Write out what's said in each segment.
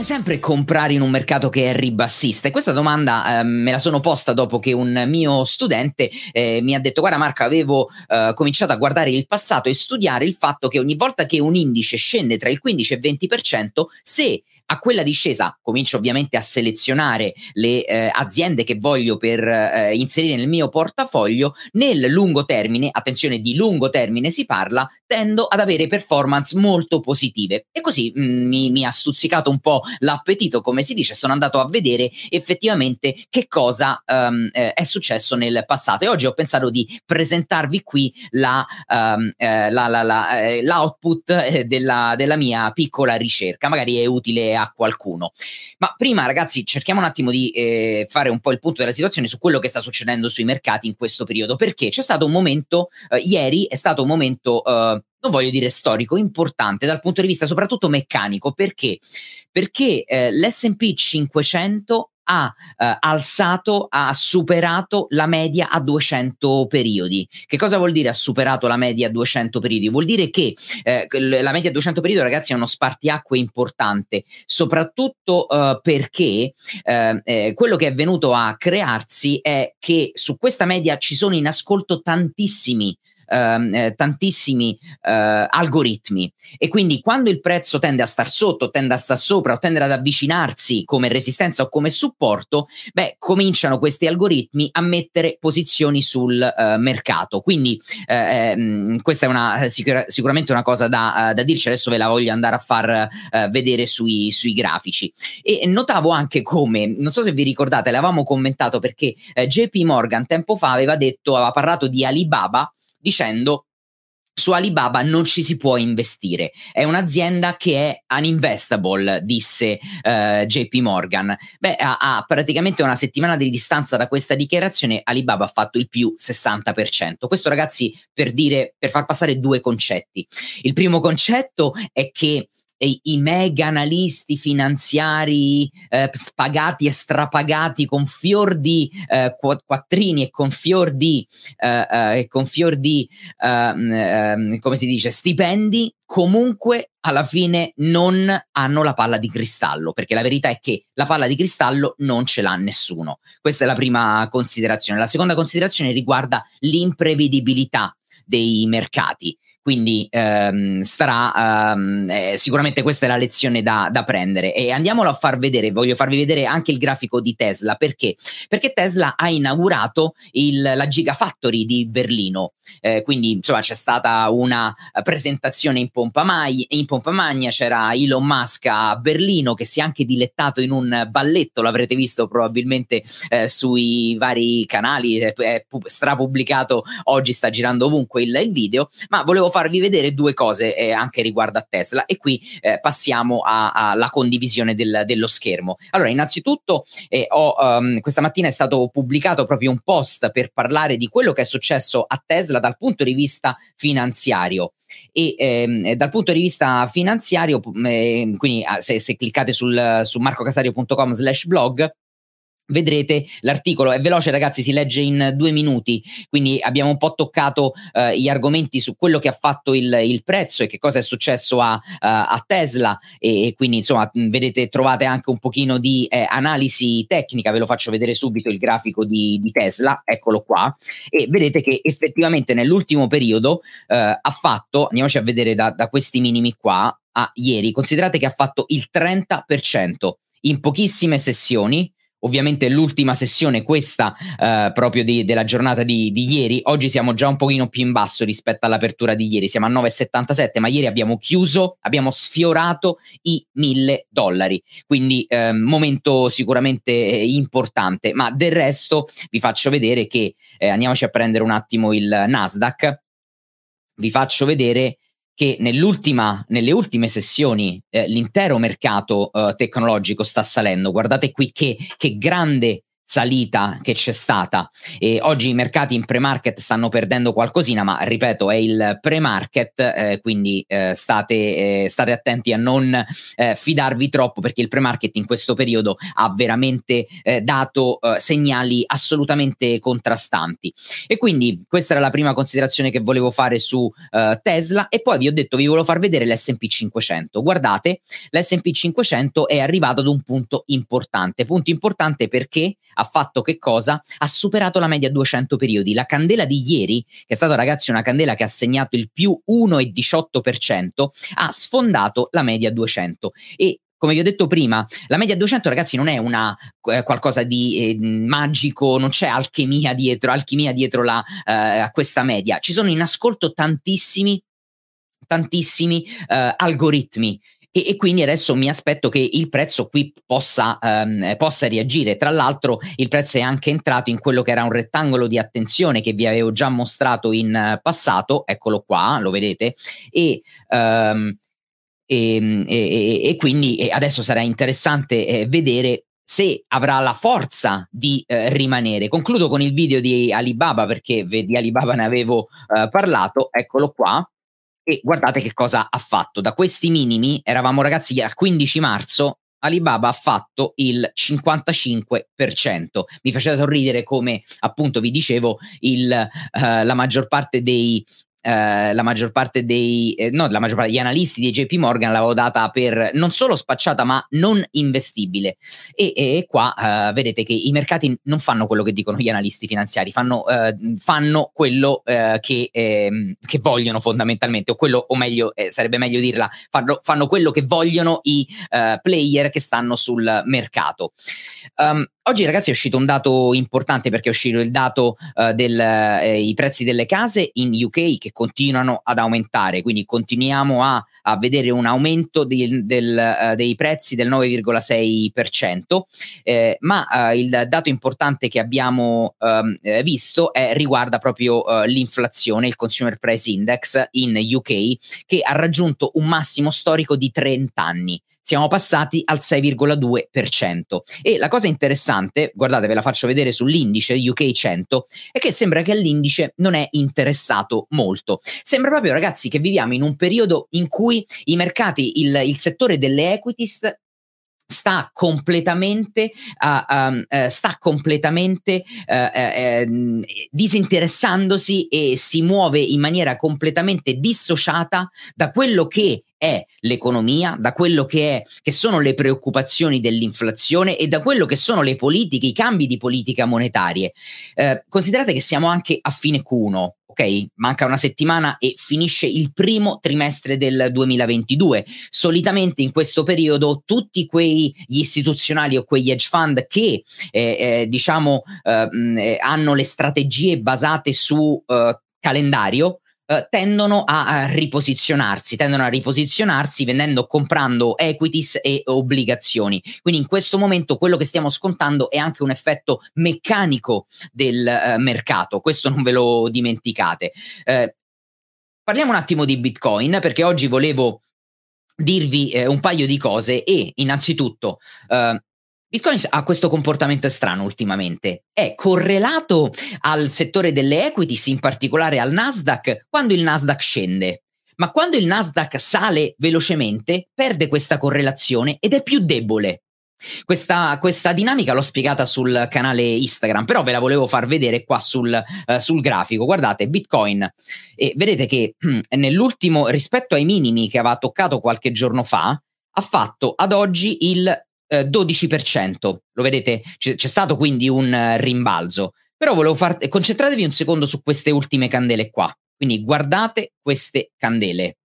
Conviene sempre comprare in un mercato che è ribassista? E questa domanda eh, me la sono posta dopo che un mio studente eh, mi ha detto: Guarda, Marco, avevo eh, cominciato a guardare il passato e studiare il fatto che ogni volta che un indice scende tra il 15 e il 20%, se a quella discesa comincio ovviamente a selezionare le eh, aziende che voglio per eh, inserire nel mio portafoglio, nel lungo termine, attenzione di lungo termine si parla, tendo ad avere performance molto positive. E così mh, mm, mi, mi, ha stuzzicato un po' l'appetito, come si dice, sono andato a vedere effettivamente che cosa um, eh, è successo nel passato. E oggi ho pensato di presentarvi qui la, um, la, la, eh, l'output eh, della, della mia piccola ricerca, magari è utile a qualcuno. Ma prima, ragazzi, cerchiamo un attimo di eh, fare un po' il punto della situazione su quello che sta succedendo sui mercati in questo periodo, perché c'è stato un momento, eh, ieri è stato un momento eh, non voglio dire storico, importante dal punto di vista soprattutto meccanico. Perché? Perché eh, l'SP 500 ha eh, alzato, ha superato la media a 200 periodi. Che cosa vuol dire ha superato la media a 200 periodi? Vuol dire che eh, la media a 200 periodi, ragazzi, è uno spartiacque importante, soprattutto eh, perché eh, eh, quello che è venuto a crearsi è che su questa media ci sono in ascolto tantissimi Ehm, eh, tantissimi eh, algoritmi e quindi quando il prezzo tende a star sotto, tende a star sopra o tende ad avvicinarsi come resistenza o come supporto, beh, cominciano questi algoritmi a mettere posizioni sul eh, mercato. Quindi eh, ehm, questa è una, sicura, sicuramente una cosa da, da, dirci, adesso ve la voglio andare a far eh, vedere sui, sui grafici. E notavo anche come, non so se vi ricordate, l'avevamo commentato perché eh, JP Morgan tempo fa aveva detto, aveva parlato di Alibaba dicendo su Alibaba non ci si può investire. È un'azienda che è uninvestable, disse uh, JP Morgan. Beh, a, a, praticamente una settimana di distanza da questa dichiarazione, Alibaba ha fatto il più 60%. Questo, ragazzi, per dire, per far passare due concetti. Il primo concetto è che i mega analisti finanziari eh, spagati e strapagati con fior di eh, quattrini e con fior di, eh, eh con fior di ehm, ehm, come si dice, stipendi, comunque alla fine non hanno la palla di cristallo, perché la verità è che la palla di cristallo non ce l'ha nessuno. Questa è la prima considerazione. La seconda considerazione riguarda l'imprevedibilità dei mercati. Quindi ehm, starà ehm, eh, sicuramente questa è la lezione da, da, prendere. E andiamolo a far vedere, voglio farvi vedere anche il grafico di Tesla. Perché? Perché Tesla ha inaugurato il, la Gigafactory di Berlino. Eh, quindi insomma c'è stata una presentazione in pompa, mai, in pompa magna, c'era Elon Musk a Berlino che si è anche dilettato in un balletto, l'avrete visto probabilmente eh, sui vari canali, è, è strapubblicato oggi, sta girando ovunque il, il video, ma volevo farvi vedere due cose eh, anche riguardo a Tesla e qui eh, passiamo alla condivisione del, dello schermo. Allora, innanzitutto eh, ho, um, questa mattina è stato pubblicato proprio un post per parlare di quello che è successo a Tesla dal punto di vista finanziario e ehm, dal punto di vista finanziario, eh, quindi ah, se, se cliccate sul, su marcocasario.com slash blog vedrete l'articolo è veloce ragazzi si legge in due minuti. Quindi abbiamo un po' toccato uh, gli argomenti su quello che ha fatto il, il prezzo e che cosa è successo a, uh, a Tesla. E, e, quindi insomma vedete trovate anche un pochino di eh, analisi tecnica. Ve lo faccio vedere subito il grafico di, di, Tesla. Eccolo qua. E vedete che effettivamente nell'ultimo periodo uh, ha fatto andiamoci a vedere da, da questi minimi qua a ieri. Considerate che ha fatto il 30% in pochissime sessioni ovviamente l'ultima sessione, questa eh, proprio di, della giornata di, di, ieri. Oggi siamo già un pochino più in basso rispetto all'apertura di ieri, siamo a 9,77, ma ieri abbiamo chiuso, abbiamo sfiorato i 1000 dollari. Quindi eh, momento sicuramente eh, importante, ma del resto vi faccio vedere che eh, andiamoci a prendere un attimo il Nasdaq. Vi faccio vedere che nelle ultime sessioni eh, l'intero mercato eh, tecnologico sta salendo. Guardate qui che, che grande salita che c'è stata. E oggi i mercati in pre-market stanno perdendo qualcosina ma ripeto è il pre-market eh, quindi eh, state, eh, state, attenti a non eh, fidarvi troppo perché il pre-market in questo periodo ha veramente eh, dato eh, segnali assolutamente contrastanti. E quindi questa era la prima considerazione che volevo fare su Tesla e poi vi ho detto vi volevo far vedere l'S&P 500 guardate l'S&P 500 è arrivato ad un punto importante. Punto importante perché ha fatto che cosa? Ha superato la media 200 periodi. La candela di ieri, che è stata ragazzi una candela che ha segnato il più 1,18%, ha sfondato la media 200 e come vi ho detto prima, la media 200 ragazzi non è una eh, qualcosa di eh, magico, non c'è alchimia dietro, alchimia dietro la, eh, a questa media. Ci sono in ascolto tantissimi tantissimi eh, algoritmi e, e, quindi adesso mi aspetto che il prezzo qui possa, ehm, possa reagire. Tra l'altro il prezzo è anche entrato in quello che era un rettangolo di attenzione che vi avevo già mostrato in passato, eccolo qua, lo vedete, e... Um, e, e, e, quindi adesso sarà interessante eh, vedere se avrà la forza di eh, rimanere. Concludo con il video di Alibaba perché di Alibaba ne avevo eh, parlato, eccolo qua. E guardate che cosa ha fatto. Da questi minimi, eravamo ragazzi al 15 marzo, Alibaba ha fatto il 55%. Mi faceva sorridere come appunto vi dicevo il, uh, la maggior parte dei eh, la maggior parte dei eh, no, la maggior parte degli analisti di JP Morgan l'avevo data per non solo spacciata ma non investibile. E, e qua eh, vedete che i mercati non fanno quello che dicono gli analisti finanziari fanno, eh, fanno quello eh, che, ehm, che, vogliono fondamentalmente o quello o meglio sarebbe meglio dirla fanno, fanno, quello che vogliono i player che stanno sul mercato. Um, Oggi ragazzi è uscito un dato importante perché è uscito il dato uh, dei eh, prezzi delle case in UK che continuano ad aumentare, quindi continuiamo a, a vedere un aumento di, del, uh, dei prezzi del 9,6%, eh, ma uh, il dato importante che abbiamo um, visto è, riguarda proprio l'inflazione, il Consumer Price Index in UK che ha raggiunto un massimo storico di 30 anni siamo passati al 6,2%. E la cosa interessante, guardate, ve la faccio vedere sull'indice UK 100, è che sembra che all'indice non è interessato molto. Sembra proprio, ragazzi, che viviamo in un periodo in cui i mercati, il, il settore delle equities sta completamente, uh, um, sta completamente uh, disinteressandosi e si muove in maniera completamente dissociata da quello che è l'economia, da quello che, è, che sono le preoccupazioni dell'inflazione e da quello che sono le politiche, i cambi di politica monetarie. Eh, considerate che siamo anche a fine Q1, ok? Manca una settimana e finisce il primo trimestre del 2022. Solitamente in questo periodo tutti quegli istituzionali o quegli hedge fund che eh, eh, diciamo eh, hanno le strategie basate su eh, calendario eh, tendono a, riposizionarsi, tendono a riposizionarsi vendendo, comprando equities e obbligazioni. Quindi in questo momento quello che stiamo scontando è anche un effetto meccanico del eh, mercato, questo non ve lo dimenticate. Eh, parliamo un attimo di Bitcoin perché oggi volevo dirvi eh, un paio di cose e innanzitutto eh, Bitcoin ha questo comportamento strano ultimamente. È correlato al settore delle equities, in particolare al Nasdaq, quando il Nasdaq scende. Ma quando il Nasdaq sale velocemente, perde questa correlazione ed è più debole. Questa, questa, dinamica l'ho spiegata sul canale Instagram, però ve la volevo far vedere qua sul, uh, sul grafico. Guardate, Bitcoin, e vedete che nell'ultimo, rispetto ai minimi che aveva toccato qualche giorno fa, ha fatto ad oggi il 12%. Eh, Lo vedete? C- c'è stato quindi un uh, rimbalzo. Però volevo far... concentratevi un secondo su queste ultime candele qua. Quindi guardate queste candele.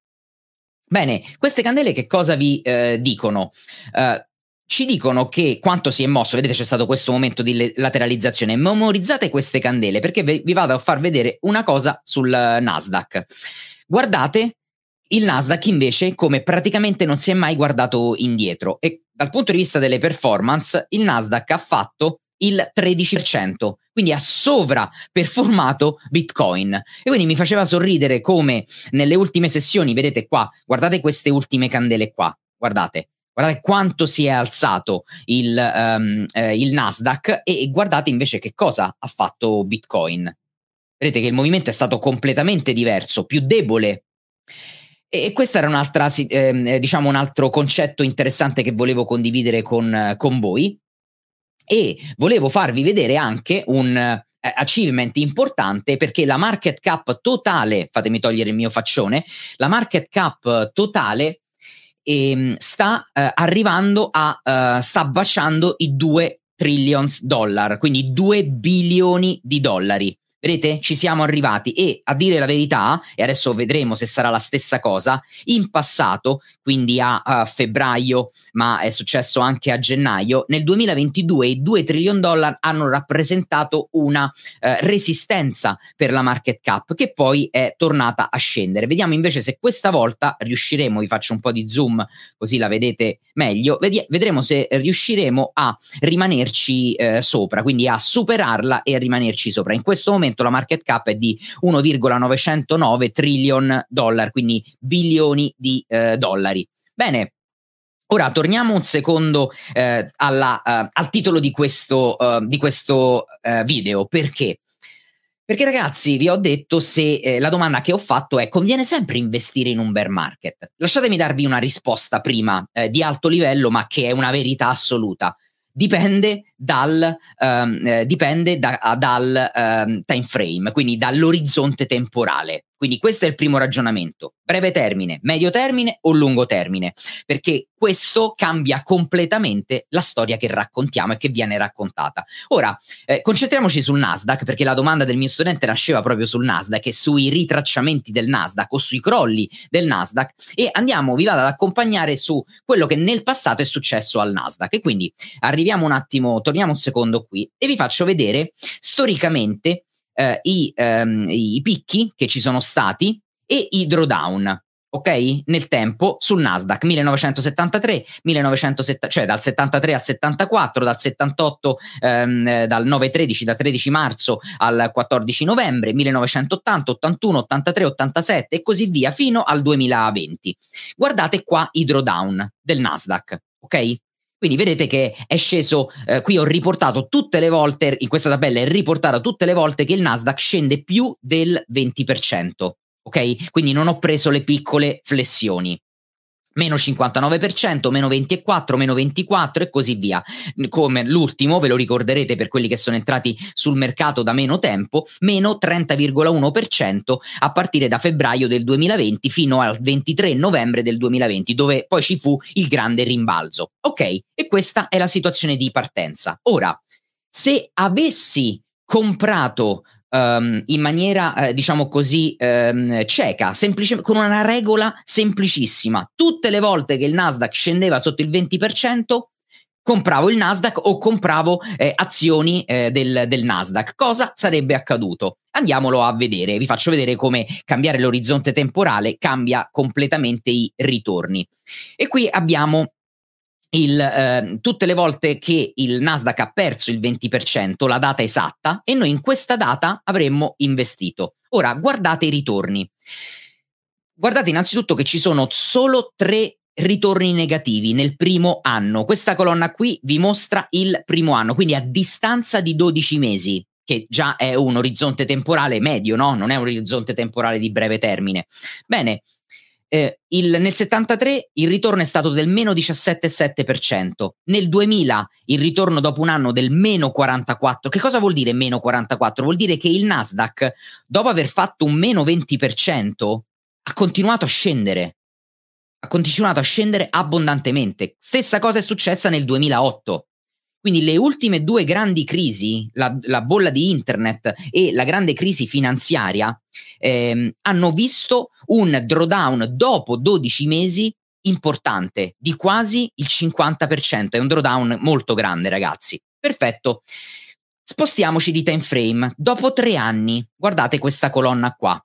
Bene, queste candele che cosa vi uh, dicono? Uh, ci dicono che quanto si è mosso, vedete c'è stato questo momento di lateralizzazione, memorizzate queste candele perché vi vado a far vedere una cosa sul Nasdaq. Guardate il Nasdaq invece come praticamente non si è mai guardato indietro e dal punto di vista delle performance il Nasdaq ha fatto il 13%, quindi ha sovraperformato Bitcoin. E quindi mi faceva sorridere come nelle ultime sessioni, vedete qua, guardate queste ultime candele qua, guardate, Guardate quanto si è alzato il, um, eh, il Nasdaq e, e guardate invece che cosa ha fatto Bitcoin. Vedete che il movimento è stato completamente diverso, più debole. E questo era un'altra, eh, diciamo un altro concetto interessante che volevo condividere con, con voi. E volevo farvi vedere anche un eh, achievement importante perché la market cap totale, fatemi togliere il mio faccione, la market cap totale eh, sta eh, arrivando a, sta baciando i 2 trillions dollar, quindi 2 bilioni di dollari. Vedete, ci siamo arrivati e a dire la verità, e adesso vedremo se sarà la stessa cosa, in passato, quindi a, a febbraio, ma è successo anche a gennaio, nel 2022 i 2 trillion dollar hanno rappresentato una eh, resistenza per la market cap che poi è tornata a scendere. Vediamo invece se questa volta riusciremo, vi faccio un po' di zoom così la vedete meglio, Vedi- vedremo se riusciremo a rimanerci eh, sopra, quindi a superarla e a rimanerci sopra. In questo momento momento la market cap è di 1,909 trillion dollar, quindi bilioni di eh, dollari. Bene, Ora torniamo un secondo eh, alla, uh, al titolo di questo, uh, di questo uh, video. Perché? Perché ragazzi, vi ho detto se eh, la domanda che ho fatto è conviene sempre investire in un bear market? Lasciatemi darvi una risposta prima eh, di alto livello, ma che è una verità assoluta dipende dal, um, dipende da, dal um, time frame, quindi dall'orizzonte temporale. Quindi questo è il primo ragionamento. Breve termine, medio termine o lungo termine? Perché questo cambia completamente la storia che raccontiamo e che viene raccontata. Ora, eh, concentriamoci sul Nasdaq, perché la domanda del mio studente nasceva proprio sul Nasdaq e sui ritracciamenti del Nasdaq o sui crolli del Nasdaq e andiamo, vi vado ad accompagnare su quello che nel passato è successo al Nasdaq. E quindi arriviamo un attimo, torniamo un secondo qui e vi faccio vedere storicamente eh, i, ehm, i picchi che ci sono stati e i drawdown ok? Nel tempo sul Nasdaq 1973, 1970, cioè dal 73 al 74, dal 78, ehm, dal 9-13, da 13 marzo al 14 novembre, 1980, 81, 83, 87 e così via fino al 2020. Guardate qua i drawdown del Nasdaq, ok? Quindi vedete che è sceso, eh, qui ho riportato tutte le volte, in questa tabella è riportata tutte le volte che il Nasdaq scende più del 20%, ok? Quindi non ho preso le piccole flessioni meno 59%, meno 24, meno 24 e così via. Come l'ultimo, ve lo ricorderete per quelli che sono entrati sul mercato da meno tempo, meno 30,1% a partire da febbraio del 2020 fino al 23 novembre del 2020, dove poi ci fu il grande rimbalzo. Ok, e questa è la situazione di partenza. Ora, se avessi comprato um, in maniera, eh, diciamo così, um, cieca, semplice, con una regola semplicissima. Tutte le volte che il Nasdaq scendeva sotto il 20%, compravo il Nasdaq o compravo eh, azioni eh, del, del, Nasdaq. Cosa sarebbe accaduto? Andiamolo a vedere, vi faccio vedere come cambiare l'orizzonte temporale cambia completamente i ritorni. E qui abbiamo il, eh, tutte le volte che il Nasdaq ha perso il 20%, la data esatta, e noi in questa data avremmo investito. Ora, guardate i ritorni. Guardate innanzitutto che ci sono solo tre ritorni negativi nel primo anno. Questa colonna qui vi mostra il primo anno, quindi a distanza di 12 mesi, che già è un orizzonte temporale medio, no? Non è un orizzonte temporale di breve termine. Bene, eh, il, nel 73 il ritorno è stato del meno 17,7%, nel 2000 il ritorno dopo un anno del meno 44%. Che cosa vuol dire meno 44%? Vuol dire che il Nasdaq, dopo aver fatto un meno 20%, ha continuato a scendere. Ha continuato a scendere abbondantemente. Stessa cosa è successa nel 2008. Quindi le ultime due grandi crisi, la, la bolla di internet e la grande crisi finanziaria, ehm, hanno visto un drawdown dopo 12 mesi importante di quasi il 50%. È un drawdown molto grande, ragazzi. Perfetto. Spostiamoci di time frame. Dopo tre anni, guardate questa colonna qua.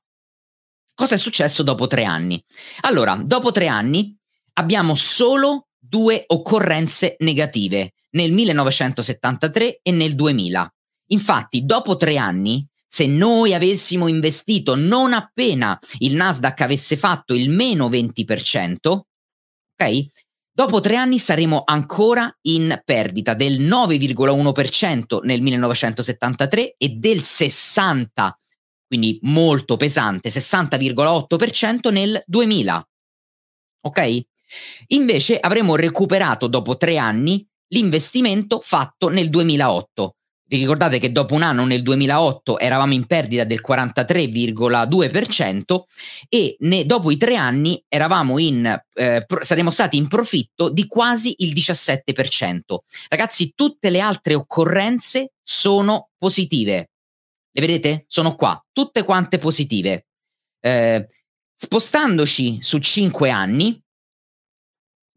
Cosa è successo dopo tre anni? Allora, dopo tre anni abbiamo solo due occorrenze negative nel 1973 e nel 2000. Infatti, dopo tre anni, se noi avessimo investito non appena il Nasdaq avesse fatto il meno 20%, ok? Dopo tre anni saremo ancora in perdita del 9,1% nel 1973 e del 60, quindi molto pesante, 60,8% nel 2000. Ok? Invece avremo recuperato dopo tre anni l'investimento fatto nel 2008. Vi ricordate che dopo un anno nel 2008 eravamo in perdita del 43,2% e ne, dopo i tre anni in, eh, pro, saremmo stati in profitto di quasi il 17%. Ragazzi, tutte le altre occorrenze sono positive. Le vedete? Sono qua, tutte quante positive. Eh, spostandoci su cinque anni,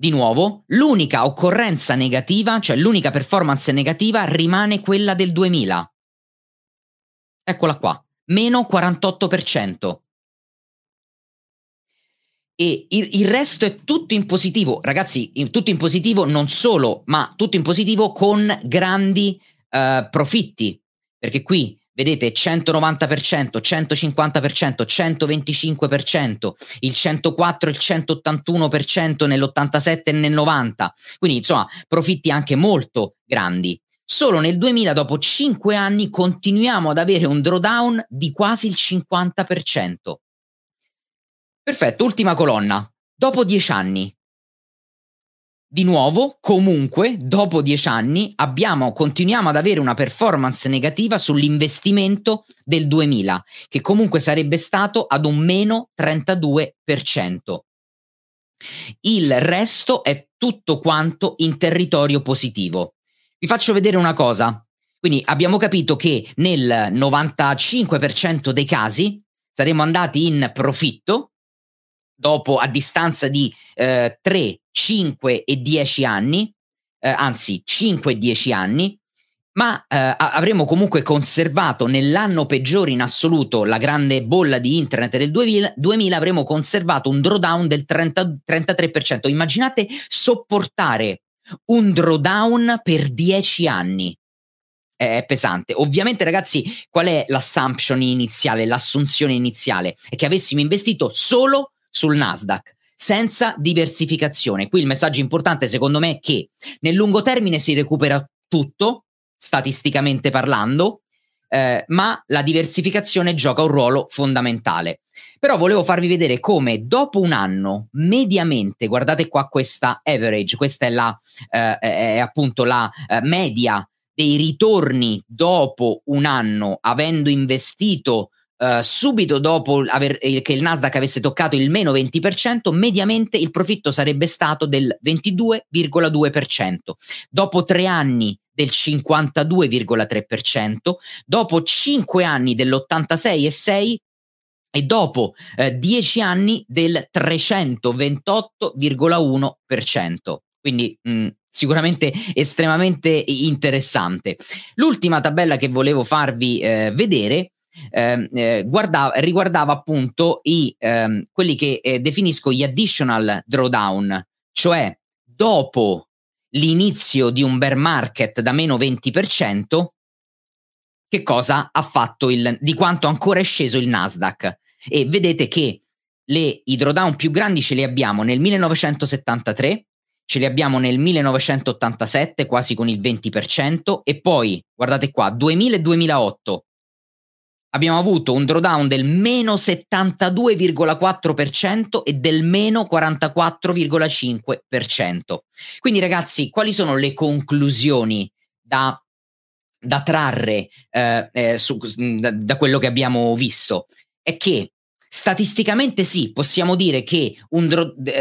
di nuovo, l'unica occorrenza negativa, cioè l'unica performance negativa, rimane quella del 2000. Eccola qua, meno 48%. E il, il, resto è tutto in positivo, ragazzi, in, tutto in positivo non solo, ma tutto in positivo con grandi uh, profitti, perché qui vedete 190%, 150%, 125%, il 104 e il 181% nell'87 e nel 90. Quindi insomma profitti anche molto grandi. Solo nel 2000, dopo 5 anni, continuiamo ad avere un drawdown di quasi il 50%. Perfetto, ultima colonna. Dopo 10 anni, di nuovo, comunque, dopo dieci anni, abbiamo, continuiamo ad avere una performance negativa sull'investimento del 2000, che comunque sarebbe stato ad un meno 32%. Il resto è tutto quanto in territorio positivo. Vi faccio vedere una cosa. Quindi abbiamo capito che nel 95% dei casi saremmo andati in profitto dopo a distanza di eh, 3, 5 e 10 anni, eh, anzi 5 e 10 anni, ma eh, avremmo comunque conservato nell'anno peggiore in assoluto, la grande bolla di internet del 2000, 2000 avremmo conservato un drawdown del 30, 33%. Immaginate sopportare un drawdown per 10 anni. È pesante. Ovviamente, ragazzi, qual è l'assumption iniziale, l'assunzione iniziale? È che avessimo investito solo sul Nasdaq senza diversificazione. Qui il messaggio importante secondo me è che nel lungo termine si recupera tutto, statisticamente parlando, eh, ma la diversificazione gioca un ruolo fondamentale. Però volevo farvi vedere come dopo un anno, mediamente, guardate qua questa average, questa è, la, eh, è appunto la eh, media dei ritorni dopo un anno avendo investito Uh, subito dopo aver, eh, che il Nasdaq avesse toccato il meno 20%, mediamente il profitto sarebbe stato del 22,2%. Dopo tre anni del 52,3%, dopo cinque anni dell'86,6% e dopo eh, 10 anni del 328,1%. Quindi mh, mm, sicuramente estremamente interessante. L'ultima tabella che volevo farvi eh, vedere Ehm, eh, guardava, riguardava appunto i, ehm, quelli che eh, definisco gli additional drawdown, cioè dopo l'inizio di un bear market da meno 20%, che cosa ha fatto il, di quanto ancora è sceso il Nasdaq. E vedete che le, i drawdown più grandi ce li abbiamo nel 1973, ce li abbiamo nel 1987 quasi con il 20% e poi, guardate qua, 2000 e 2008 abbiamo avuto un drawdown del meno 72,4% e del meno 44,5%. Quindi ragazzi, quali sono le conclusioni da, da trarre eh, eh, su, da, da quello che abbiamo visto? È che Statisticamente sì, possiamo dire che un,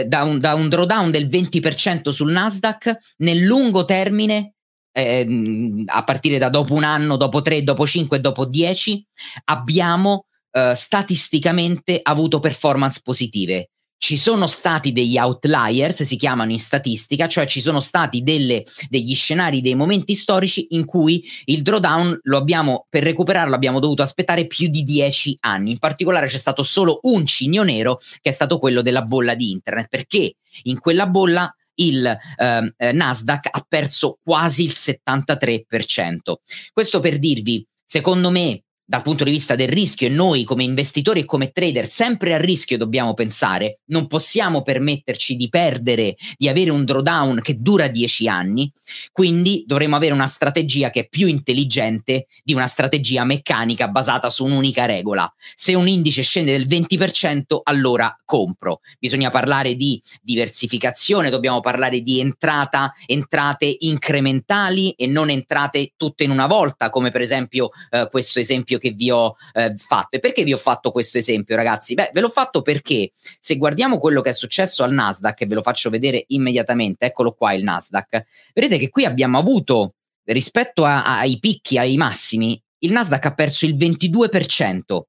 da, un, da un drawdown del 20% sul Nasdaq nel lungo termine eh, a partire da dopo un anno, dopo tre, dopo cinque, dopo dieci, abbiamo eh, statisticamente avuto performance positive. Ci sono stati degli outliers, si chiamano in statistica, cioè ci sono stati delle, degli scenari, dei momenti storici in cui il drawdown lo abbiamo, per recuperarlo abbiamo dovuto aspettare più di dieci anni. In particolare c'è stato solo un cigno nero che è stato quello della bolla di internet, perché in quella bolla il ehm, eh, Nasdaq ha perso quasi il 73%. Questo per dirvi, secondo me, dal punto di vista del rischio e noi come investitori e come trader sempre a rischio dobbiamo pensare, non possiamo permetterci di perdere, di avere un drawdown che dura 10 anni, quindi dovremo avere una strategia che è più intelligente di una strategia meccanica basata su un'unica regola. Se un indice scende del 20%, allora compro. Bisogna parlare di diversificazione, dobbiamo parlare di entrata, entrate incrementali e non entrate tutte in una volta, come per esempio eh, questo esempio che vi ho eh, fatto. E perché vi ho fatto questo esempio, ragazzi? Beh, ve l'ho fatto perché se guardiamo quello che è successo al Nasdaq, e ve lo faccio vedere immediatamente, eccolo qua il Nasdaq, vedete che qui abbiamo avuto rispetto a, a, ai picchi, ai massimi, il Nasdaq ha perso il 22%.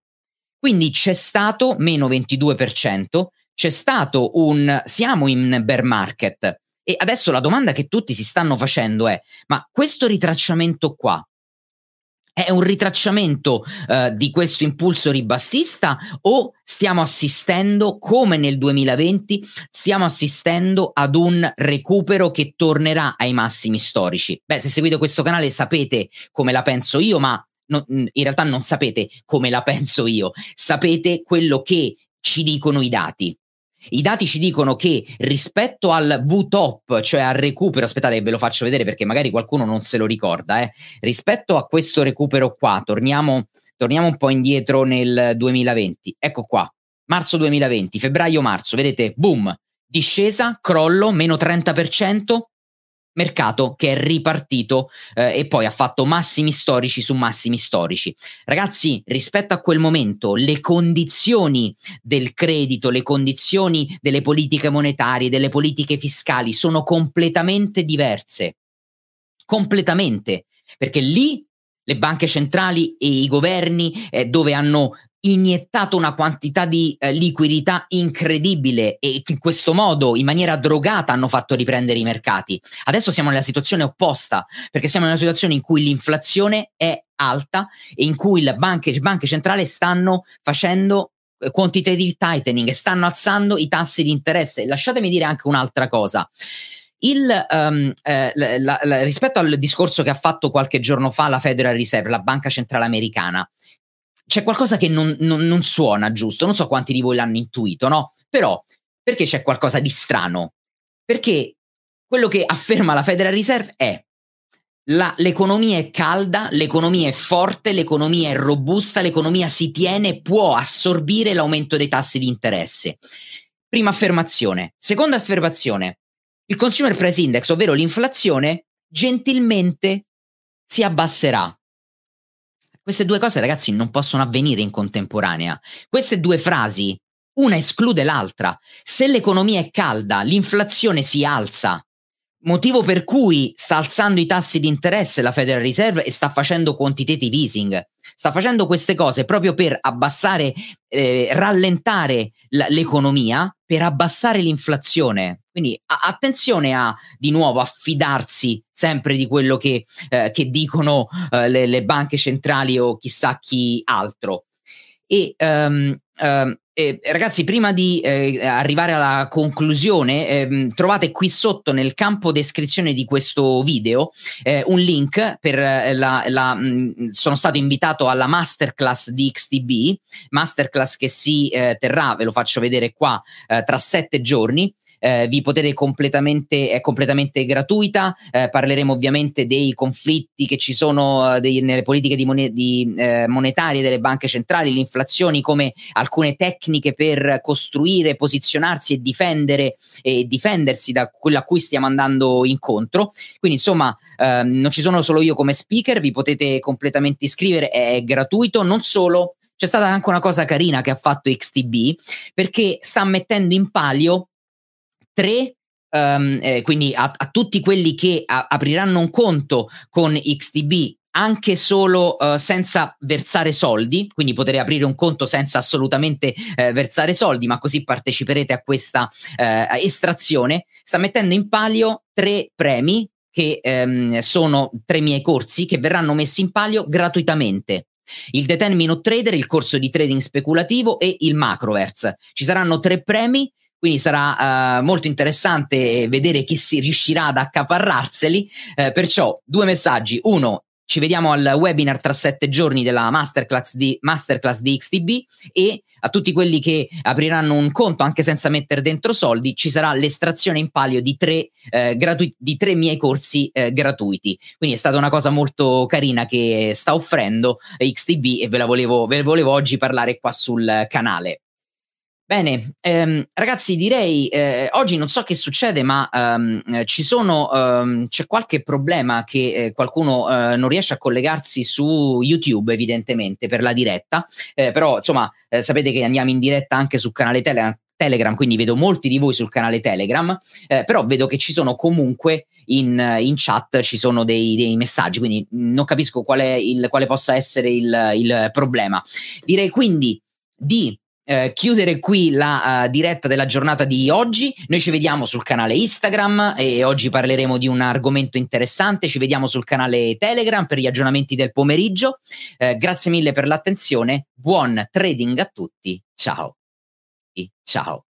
Quindi c'è stato meno 22%, c'è stato un siamo in bear market. E adesso la domanda che tutti si stanno facendo è: ma questo ritracciamento qua è un ritracciamento uh, di questo impulso ribassista o stiamo assistendo, come nel 2020, stiamo assistendo ad un recupero che tornerà ai massimi storici? Beh, se seguite questo canale sapete come la penso io, ma no, in realtà non sapete come la penso io, sapete quello che ci dicono i dati. I dati ci dicono che rispetto al V-top, cioè al recupero, aspettate ve lo faccio vedere perché magari qualcuno non se lo ricorda, eh. rispetto a questo recupero qua, torniamo, torniamo un po' indietro nel 2020, ecco qua, marzo 2020, febbraio-marzo, vedete, boom, discesa, crollo, meno 30%, mercato che è ripartito eh, e poi ha fatto massimi storici su massimi storici. Ragazzi, rispetto a quel momento, le condizioni del credito, le condizioni delle politiche monetarie, delle politiche fiscali sono completamente diverse. Completamente. Perché lì le banche centrali e i governi eh, dove hanno iniettato una quantità di eh, liquidità incredibile e in questo modo, in maniera drogata, hanno fatto riprendere i mercati. Adesso siamo nella situazione opposta, perché siamo nella situazione in cui l'inflazione è alta e in cui le banche, banche centrali stanno facendo eh, quantitative tightening e stanno alzando i tassi di interesse. Lasciatemi dire anche un'altra cosa. Il, um, eh, la, la, rispetto al discorso che ha fatto qualche giorno fa la Federal Reserve, la banca centrale americana, c'è qualcosa che non, non, non suona giusto. Non so quanti di voi l'hanno intuito, no? Però perché c'è qualcosa di strano? Perché quello che afferma la Federal Reserve è la, l'economia è calda, l'economia è forte, l'economia è robusta, l'economia si tiene, può assorbire l'aumento dei tassi di interesse. Prima affermazione. Seconda affermazione. Il Consumer Price Index, ovvero l'inflazione, gentilmente si abbasserà. Queste due cose, ragazzi, non possono avvenire in contemporanea. Queste due frasi, una esclude l'altra. Se l'economia è calda, l'inflazione si alza. Motivo per cui sta alzando i tassi di interesse la Federal Reserve e sta facendo quantitative easing. Sta facendo queste cose proprio per abbassare, eh, rallentare l- l'economia, per abbassare l'inflazione. Quindi a- attenzione a di nuovo affidarsi sempre di quello che, eh, che dicono eh, le, le, banche centrali o chissà chi altro. E um, um, eh, ragazzi, prima di eh, arrivare alla conclusione, eh, trovate qui sotto nel campo descrizione di questo video eh, un link per eh, la, la mh, mm, sono stato invitato alla masterclass di XTB, masterclass che si eh, terrà, ve lo faccio vedere qua, tra sette giorni eh, vi potete completamente, è completamente gratuita, eh, parleremo ovviamente dei conflitti che ci sono eh, dei, nelle politiche di, mon- di eh, monetarie delle banche centrali, l'inflazione, come alcune tecniche per costruire, posizionarsi e difendere e difendersi da quello a cui stiamo andando incontro. Quindi insomma ehm, non ci sono solo io come speaker, vi potete completamente iscrivere, è gratuito, non solo c'è stata anche una cosa carina che ha fatto XTB perché sta mettendo in palio tre Um, eh, quindi a, a, tutti quelli che a, apriranno un conto con XTB anche solo uh, senza versare soldi, quindi potrete aprire un conto senza assolutamente uh, versare soldi, ma così parteciperete a questa uh, estrazione, sta mettendo in palio tre premi che um, sono tre miei corsi che verranno messi in palio gratuitamente. Il Determinate Trader, il corso di trading speculativo e il Macroverse. Ci saranno tre premi quindi sarà uh, molto interessante vedere chi si riuscirà ad accaparrarseli. Uh, perciò due messaggi. Uno, ci vediamo al webinar tra sette giorni della masterclass di, masterclass di XTB e a tutti quelli che apriranno un conto anche senza mettere dentro soldi ci sarà l'estrazione in palio di tre, eh, gratuiti, di tre miei corsi eh, gratuiti. Quindi è stata una cosa molto carina che sta offrendo XTB e ve la volevo, ve volevo oggi parlare qua sul canale. Bene, ehm, ragazzi, direi eh, oggi non so che succede, ma ehm, ci sono, ehm, c'è qualche problema che eh, qualcuno eh, non riesce a collegarsi su YouTube, evidentemente, per la diretta. Eh, però, insomma, eh, sapete che andiamo in diretta anche sul canale Telegram. Telegram, quindi vedo molti di voi sul canale Telegram, eh, però vedo che ci sono comunque in, in chat ci sono dei, dei, messaggi, quindi non capisco qual il, quale possa essere il, il problema. Direi quindi di eh, chiudere qui la uh, diretta della giornata di oggi. Noi ci vediamo sul canale Instagram e oggi parleremo di un argomento interessante. Ci vediamo sul canale Telegram per gli aggiornamenti del pomeriggio. Eh, grazie mille per l'attenzione. Buon trading a tutti. Ciao. Ciao.